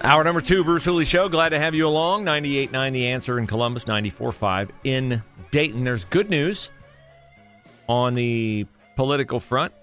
Hour number two, Bruce Hooley Show. Glad to have you along. 98.9 The Answer in Columbus, 94.5 in Dayton. There's good news on the political front.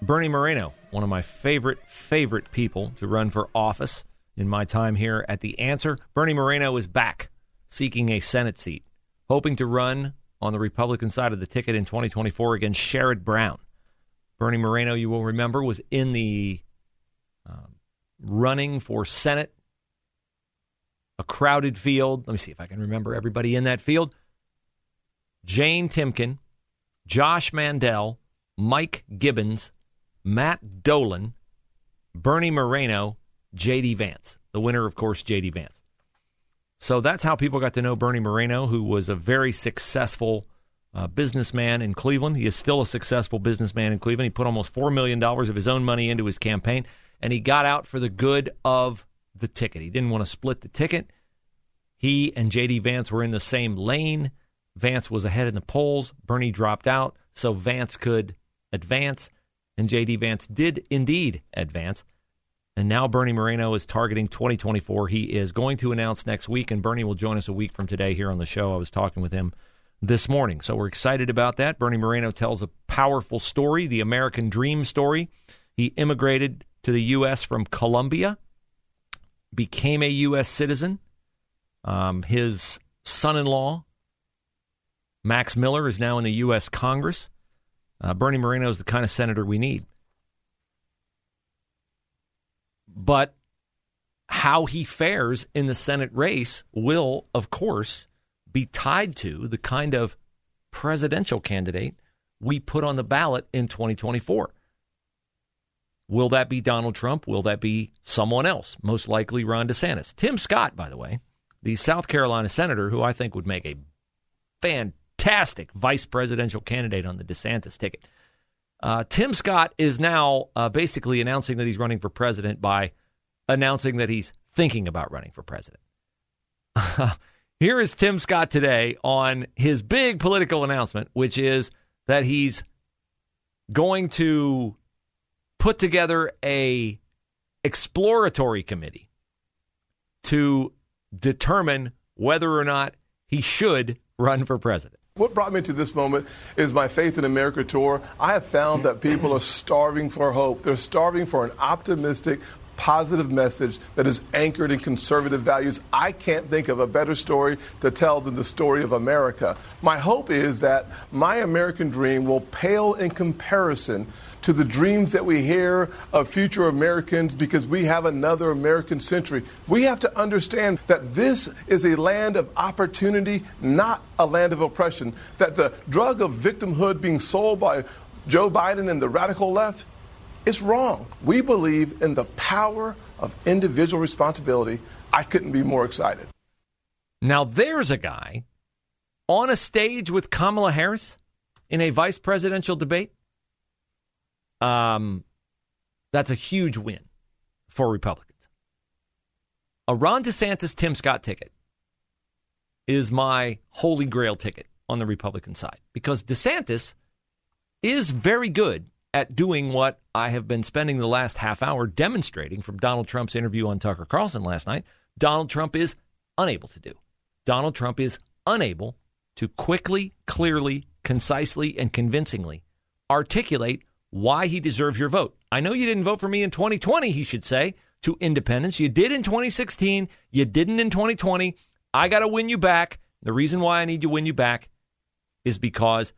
Bernie Moreno, one of my favorite, favorite people to run for office in my time here at The Answer. Bernie Moreno is back seeking a Senate seat, hoping to run on the Republican side of the ticket in 2024 against Sherrod Brown. Bernie Moreno, you will remember, was in the um, running for Senate, a crowded field. Let me see if I can remember everybody in that field. Jane Timken, Josh Mandel, Mike Gibbons, Matt Dolan, Bernie Moreno, J.D. Vance. The winner, of course, J.D. Vance. So that's how people got to know Bernie Moreno, who was a very successful uh, businessman in Cleveland. He is still a successful businessman in Cleveland. He put almost $4 million of his own money into his campaign and he got out for the good of the ticket. He didn't want to split the ticket. He and J.D. Vance were in the same lane. Vance was ahead in the polls. Bernie dropped out, so Vance could advance, and J.D. Vance did indeed advance. And now Bernie Moreno is targeting 2024. He is going to announce next week, and Bernie will join us a week from today here on the show. I was talking with him this morning. So we're excited about that. Bernie Moreno tells a powerful story, the American dream story. He immigrated to the U.S. from Colombia, became a U.S. citizen. Um, his son in law, Max Miller, is now in the U.S. Congress. Uh, Bernie Moreno is the kind of senator we need. But how he fares in the Senate race will, of course, be tied to the kind of presidential candidate we put on the ballot in 2024. Will that be Donald Trump? Will that be someone else? Most likely Ron DeSantis. Tim Scott, by the way, the South Carolina senator who I think would make a fantastic vice presidential candidate on the DeSantis ticket. Uh, Tim Scott is now uh, basically announcing that he's running for president by announcing that he's thinking about running for president. Here is Tim Scott today on his big political announcement, which is that he's going to put together a exploratory committee to determine whether or not he should run for president. What brought me to this moment is my Faith in America tour. I have found that people are starving for hope. They're starving for an optimistic, positive message that is anchored in conservative values. I can't think of a better story to tell than the story of America. My hope is that my American dream will pale in comparison to the dreams that we hear of future Americans because we have another American century. We have to understand that this is a land of opportunity, not a land of oppression. That the drug of victimhood being sold by Joe Biden and the radical left is wrong. We believe in the power of individual responsibility. I couldn't be more excited. Now, there's a guy on a stage with Kamala Harris in a vice presidential debate um, that's a huge win for Republicans. A Ron DeSantis Tim Scott ticket is my holy grail ticket on the Republican side because DeSantis is very good at doing what I have been spending the last half hour demonstrating from Donald Trump's interview on Tucker Carlson last night. Donald Trump is unable to do. Donald Trump is unable to quickly, clearly, concisely, and convincingly articulate why he deserves your vote. I know you didn't vote for me in 2020, he should say to independents. You did in 2016. You didn't in 2020. I got to win you back. The reason why I need to win you back is because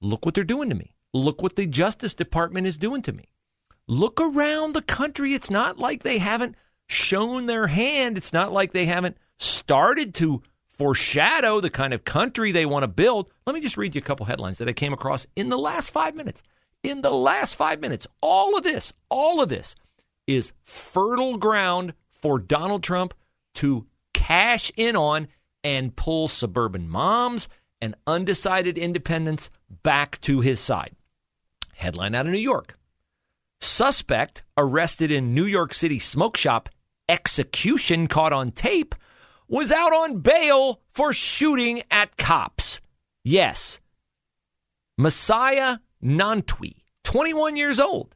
look what they're doing to me. Look what the Justice Department is doing to me. Look around the country. It's not like they haven't shown their hand. It's not like they haven't started to foreshadow the kind of country they want to build. Let me just read you a couple headlines that I came across in the last five minutes. In the last five minutes, all of this, all of this is fertile ground for Donald Trump to cash in on and pull suburban moms and undecided independents back to his side. Headline out of New York Suspect arrested in New York City smoke shop execution caught on tape was out on bail for shooting at cops. Yes. Messiah Nantwi, 21 years old,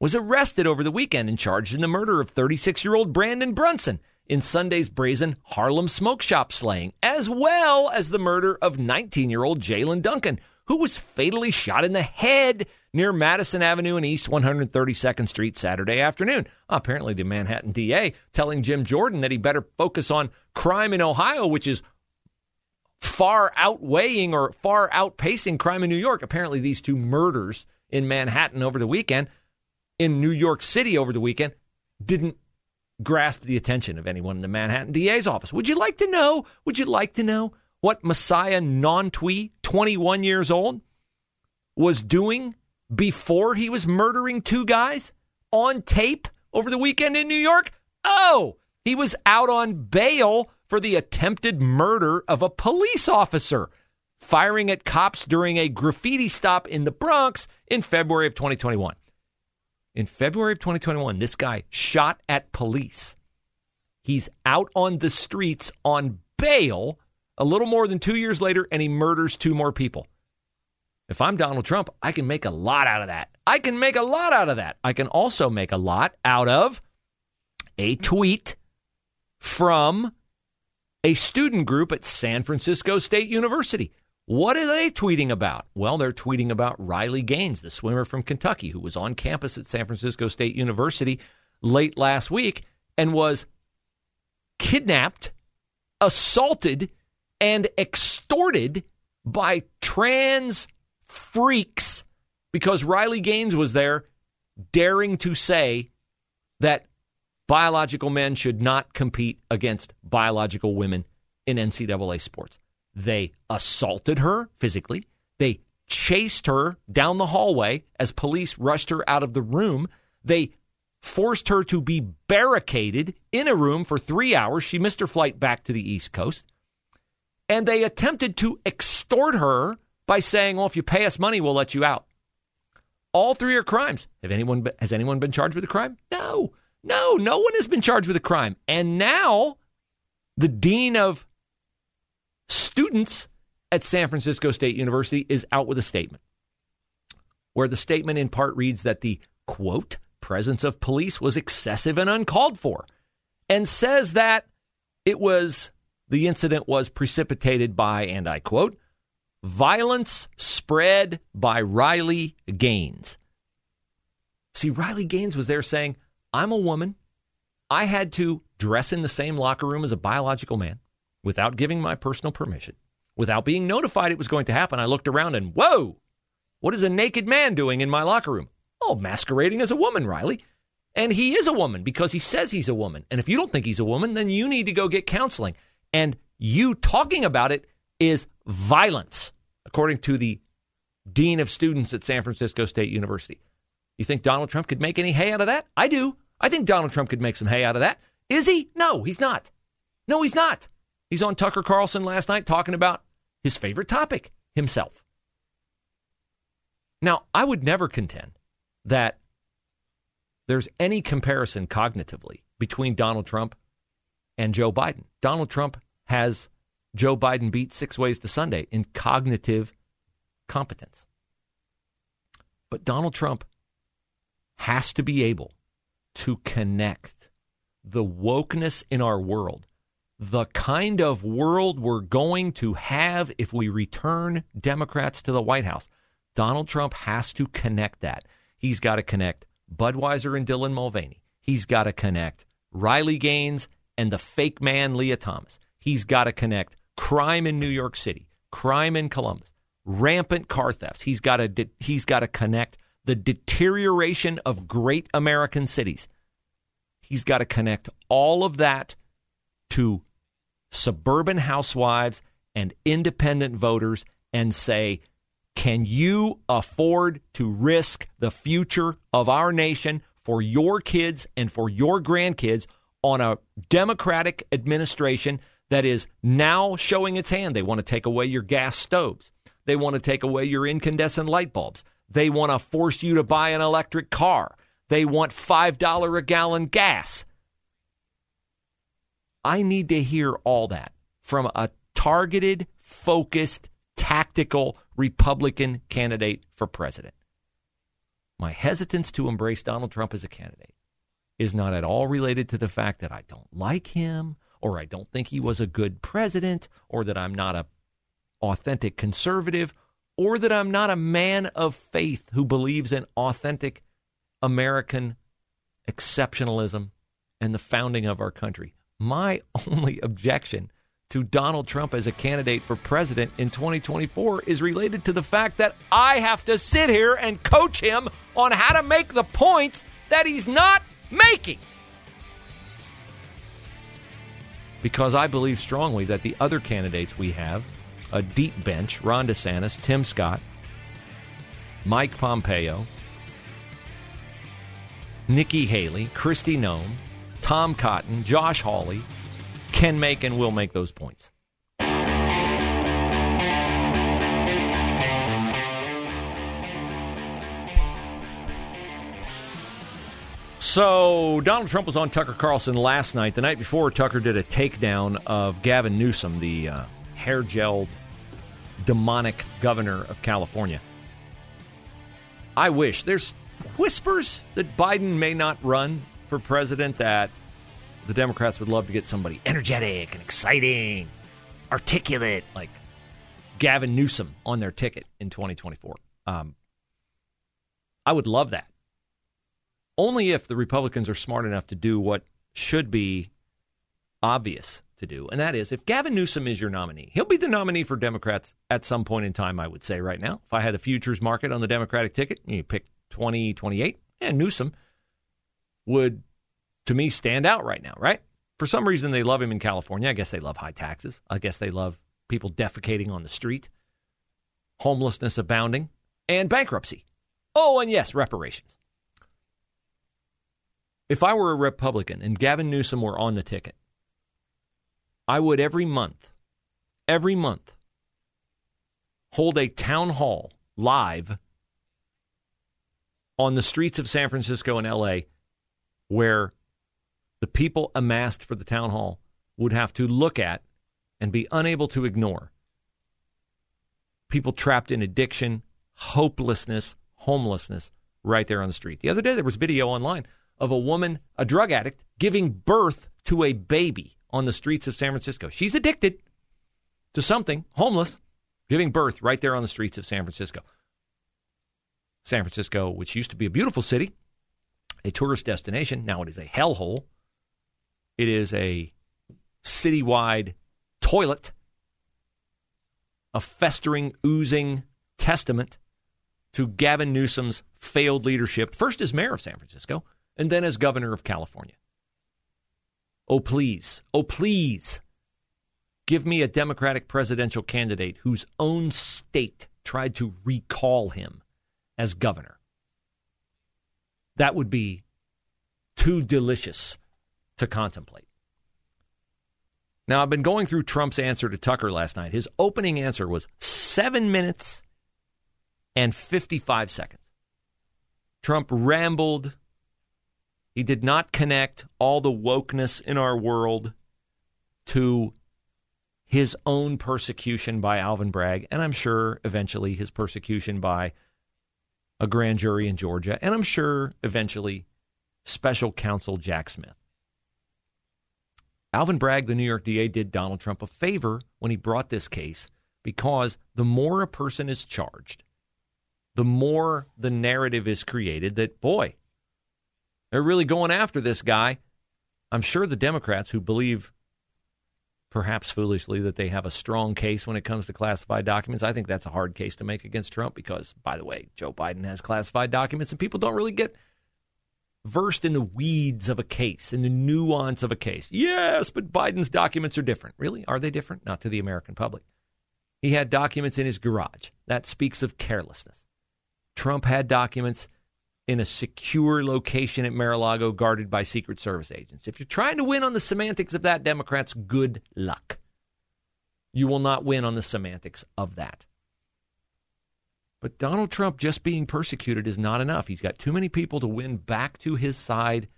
was arrested over the weekend and charged in the murder of 36 year old Brandon Brunson in Sunday's brazen Harlem smoke shop slaying, as well as the murder of 19 year old Jalen Duncan, who was fatally shot in the head near Madison Avenue and East 132nd Street Saturday afternoon. Apparently, the Manhattan DA telling Jim Jordan that he better focus on crime in Ohio, which is far outweighing or far outpacing crime in New York. Apparently, these two murders in Manhattan over the weekend, in New York City over the weekend, didn't grasp the attention of anyone in the Manhattan DA's office. Would you like to know? Would you like to know what Messiah Nantwi, 21 years old, was doing before he was murdering two guys on tape over the weekend in New York? Oh, he was out on bail for the attempted murder of a police officer, firing at cops during a graffiti stop in the Bronx in February of 2021. In February of 2021, this guy shot at police. He's out on the streets on bail a little more than two years later, and he murders two more people. If I'm Donald Trump, I can make a lot out of that. I can make a lot out of that. I can also make a lot out of a tweet from a student group at San Francisco State University. What are they tweeting about? Well, they're tweeting about Riley Gaines, the swimmer from Kentucky, who was on campus at San Francisco State University late last week and was kidnapped, assaulted, and extorted by trans freaks because Riley Gaines was there daring to say that biological men should not compete against biological women in NCAA sports. They assaulted her physically. They chased her down the hallway as police rushed her out of the room. They forced her to be barricaded in a room for three hours. She missed her flight back to the East Coast. And they attempted to extort her by saying, well, if you pay us money, we'll let you out. All three are crimes. Have anyone has anyone been charged with a crime? No. No, no one has been charged with a crime. And now the dean of students at San Francisco State University is out with a statement where the statement in part reads that the quote presence of police was excessive and uncalled for and says that it was the incident was precipitated by and I quote violence spread by Riley Gaines. See, Riley Gaines was there saying, I'm a woman. I had to dress in the same locker room as a biological man without giving my personal permission, without being notified it was going to happen. I looked around and, whoa, what is a naked man doing in my locker room? Oh, masquerading as a woman, Riley. And he is a woman because he says he's a woman. And if you don't think he's a woman, then you need to go get counseling. And you talking about it is violence according to the dean of students at San Francisco State University. You think Donald Trump could make any hay out of that? I do. I think Donald Trump could make some hay out of that. Is he? No, he's not. No, he's not. He's on Tucker Carlson last night talking about his favorite topic, himself. Now, I would never contend that there's any comparison cognitively between Donald Trump and Joe Biden. Donald Trump has Joe Biden beat six ways to Sunday in cognitive competence. But Donald Trump has to be able to connect the wokeness in our world, the kind of world we're going to have if we return Democrats to the White House. Donald Trump has to connect that. He's got to connect Budweiser and Dylan Mulvaney. He's got to connect Riley Gaines and the fake man Lia Thomas. He's got to connect crime in New York City, crime in Columbus, rampant car thefts. He's got to he's got to connect the deterioration of great American cities. He's got to connect all of that to suburban housewives and independent voters and say, can you afford to risk the future of our nation for your kids and for your grandkids on a Democratic administration that is now showing its hand? They want to take away your gas stoves. They want to take away your incandescent light bulbs. They want to force you to buy an electric car. They want $5 a gallon gas. I need to hear all that from a targeted, focused, tactical Republican candidate for president. My hesitance to embrace Donald Trump as a candidate is not at all related to the fact that I don't like him or I don't think he was a good president or that I'm not a authentic conservative or that I'm not a man of faith who believes in authentic American exceptionalism and the founding of our country. My only objection to Donald Trump as a candidate for president in 2024 is related to the fact that I have to sit here and coach him on how to make the points that he's not making. Because I believe strongly that the other candidates we have, a deep bench, Ron DeSantis, Tim Scott, Mike Pompeo, Nikki Haley, Kristi Noem, Tom Cotton, Josh Hawley, can make and will make those points. So, Donald Trump was on Tucker Carlson last night. The night before, Tucker did a takedown of Gavin Newsom, the uh, hair gelled, demonic governor of California. I wish there's whispers that Biden may not run for president, that the Democrats would love to get somebody energetic and exciting, articulate, like Gavin Newsom on their ticket in 2024. Um, I would love that. Only if the Republicans are smart enough to do what should be obvious to do, and that is if Gavin Newsom is your nominee, he'll be the nominee for Democrats at some point in time, I would say right now. If I had a futures market on the Democratic ticket, you pick 2028, and Newsom would to me stand out right now, right? For some reason, they love him in California. I guess they love high taxes. I guess they love people defecating on the street, homelessness abounding, and bankruptcy. Oh, and yes, reparations. If I were a Republican and Gavin Newsom were on the ticket, I would every month, every month, hold a town hall live on the streets of San Francisco and LA where the people amassed for the town hall would have to look at and be unable to ignore people trapped in addiction, hopelessness, homelessness right there on the street. The other day there was video online of a woman, a drug addict, giving birth to a baby on the streets of San Francisco. She's addicted to something, homeless, giving birth right there on the streets of San Francisco. San Francisco, which used to be a beautiful city, a tourist destination, now it is a hellhole. It is a citywide toilet, a festering, oozing testament to Gavin Newsom's failed leadership, first as mayor of San Francisco and then as governor of California. Oh, please, oh, please, give me a Democratic presidential candidate whose own state tried to recall him as governor. That would be too delicious to contemplate. Now, I've been going through Trump's answer to Tucker last night. His opening answer was seven minutes and 55 seconds. Trump rambled. He did not connect all the wokeness in our world to his own persecution by Alvin Bragg, and I'm sure eventually his persecution by a grand jury in Georgia, and I'm sure eventually special counsel Jack Smith. Alvin Bragg, the New York DA, did Donald Trump a favor when he brought this case because the more a person is charged, the more the narrative is created that, boy, they're really going after this guy. I'm sure the Democrats who believe, perhaps foolishly, that they have a strong case when it comes to classified documents. I think that's a hard case to make against Trump because, by the way, Joe Biden has classified documents and people don't really get versed in the weeds of a case, in the nuance of a case. Yes, but Biden's documents are different. Really? Are they different? Not to the American public. He had documents in his garage. That speaks of carelessness. Trump had documents in a secure location at Mar-a-Lago guarded by Secret Service agents. If you're trying to win on the semantics of that, Democrats, good luck. You will not win on the semantics of that. But Donald Trump just being persecuted is not enough. He's got too many people to win back to his side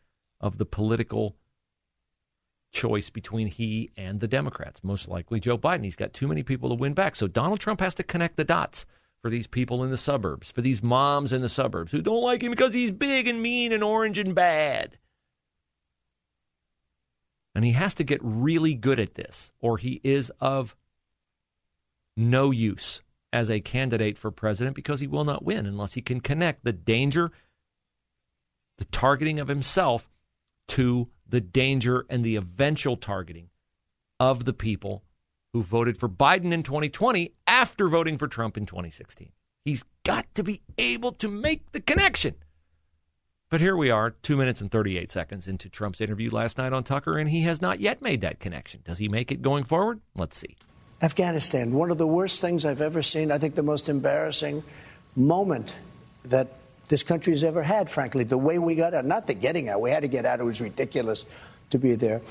of the political choice between he and the Democrats, most likely Joe Biden. He's got too many people to win back. So Donald Trump has to connect the dots for these people in the suburbs, for these moms in the suburbs who don't like him because he's big and mean and orange and bad. And he has to get really good at this, or he is of no use as a candidate for president because he will not win unless he can connect the danger, the targeting of himself, to the danger and the eventual targeting of the people who voted for Biden in 2020 after voting for Trump in 2016. He's got to be able to make the connection. But here we are, two minutes and 38 seconds into Trump's interview last night on Tucker, and he has not yet made that connection. Does he make it going forward? Let's see. Afghanistan, one of the worst things I've ever seen. I think the most embarrassing moment that this country has ever had, frankly. The way we got out, not the getting out, we had to get out, it was ridiculous to be there.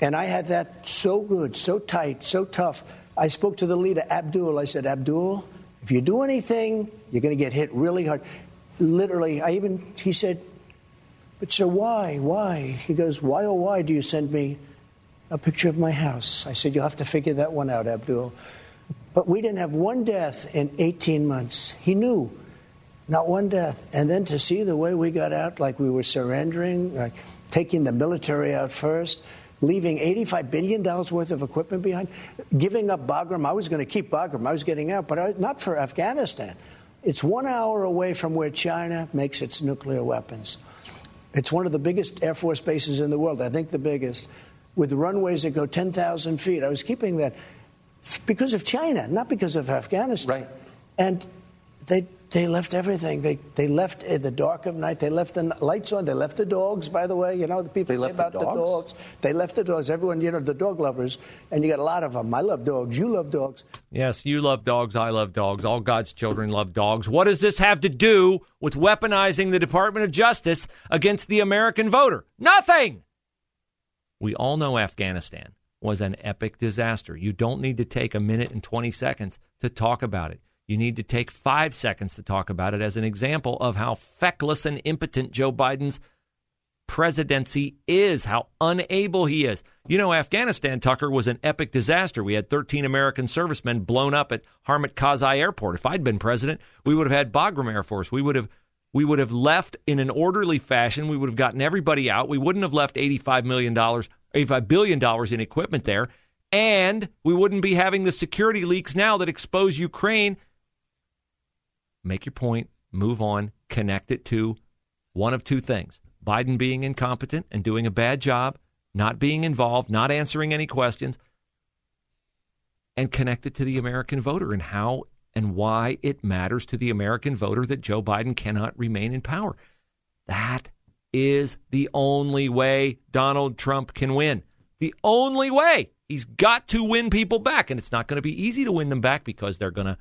And I had that so good, so tight, so tough. I spoke to the leader, Abdul. I said, Abdul, if you do anything, you're going to get hit really hard. Literally, I even, he said, but so why? Why? He goes, why oh why do you send me a picture of my house. I said, You'll have to figure that one out, Abdul. But we didn't have one death in 18 months. He knew, not one death. And then to see the way we got out, like we were surrendering, like taking the military out first, leaving $85 billion worth of equipment behind, giving up Bagram. I was going to keep Bagram. I was getting out, but I, not for Afghanistan. It's one hour away from where China makes its nuclear weapons. It's one of the biggest Air Force bases in the world, I think the biggest with runways that go 10,000 feet. I was keeping that because of China, not because of Afghanistan. Right. And they they left everything. They they left in the dark of night. They left the lights on. They left the dogs. By the way, you know the people they say about the dogs? the dogs. They left the dogs. Everyone, you know, the dog lovers, and you got a lot of them. I love dogs. You love dogs. Yes, you love dogs. I love dogs. All God's children love dogs. What does this have to do with weaponizing the Department of Justice against the American voter? Nothing. We all know Afghanistan was an epic disaster. You don't need to take a minute and 20 seconds to talk about it. You need to take five seconds to talk about it as an example of how feckless and impotent Joe Biden's presidency is, how unable he is. You know, Afghanistan, Tucker, was an epic disaster. We had 13 American servicemen blown up at Hamid Karzai Airport. If I'd been president, we would have had Bagram Air Force. We would have we would have left in an orderly fashion. We would have gotten everybody out. We wouldn't have left $85 million, $85 billion in equipment there. And we wouldn't be having the security leaks now that expose Ukraine. Make your point, move on, connect it to one of two things Biden being incompetent and doing a bad job, not being involved, not answering any questions, and connect it to the American voter and how and why it matters to the American voter that Joe Biden cannot remain in power. That is the only way Donald Trump can win. The only way. He's got to win people back. And it's not going to be easy to win them back because they're going to,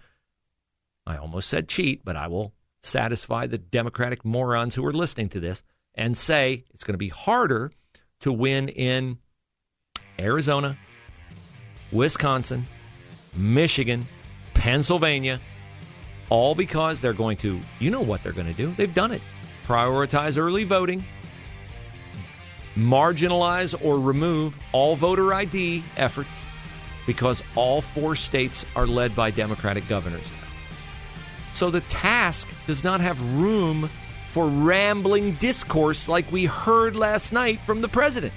I almost said cheat, but I will satisfy the Democratic morons who are listening to this and say it's going to be harder to win in Arizona, Wisconsin, Michigan, Pennsylvania, all because they're going to, you know what they're going to do. They've done it. Prioritize early voting, marginalize or remove all voter ID efforts because all four states are led by Democratic governors. So the task does not have room for rambling discourse like we heard last night from the president.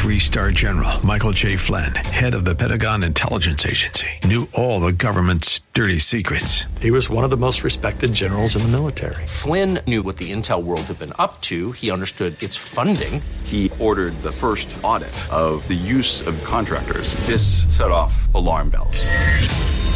Three star general Michael J. Flynn, head of the Pentagon Intelligence Agency, knew all the government's dirty secrets. He was one of the most respected generals in the military. Flynn knew what the intel world had been up to, he understood its funding. He ordered the first audit of the use of contractors. This set off alarm bells.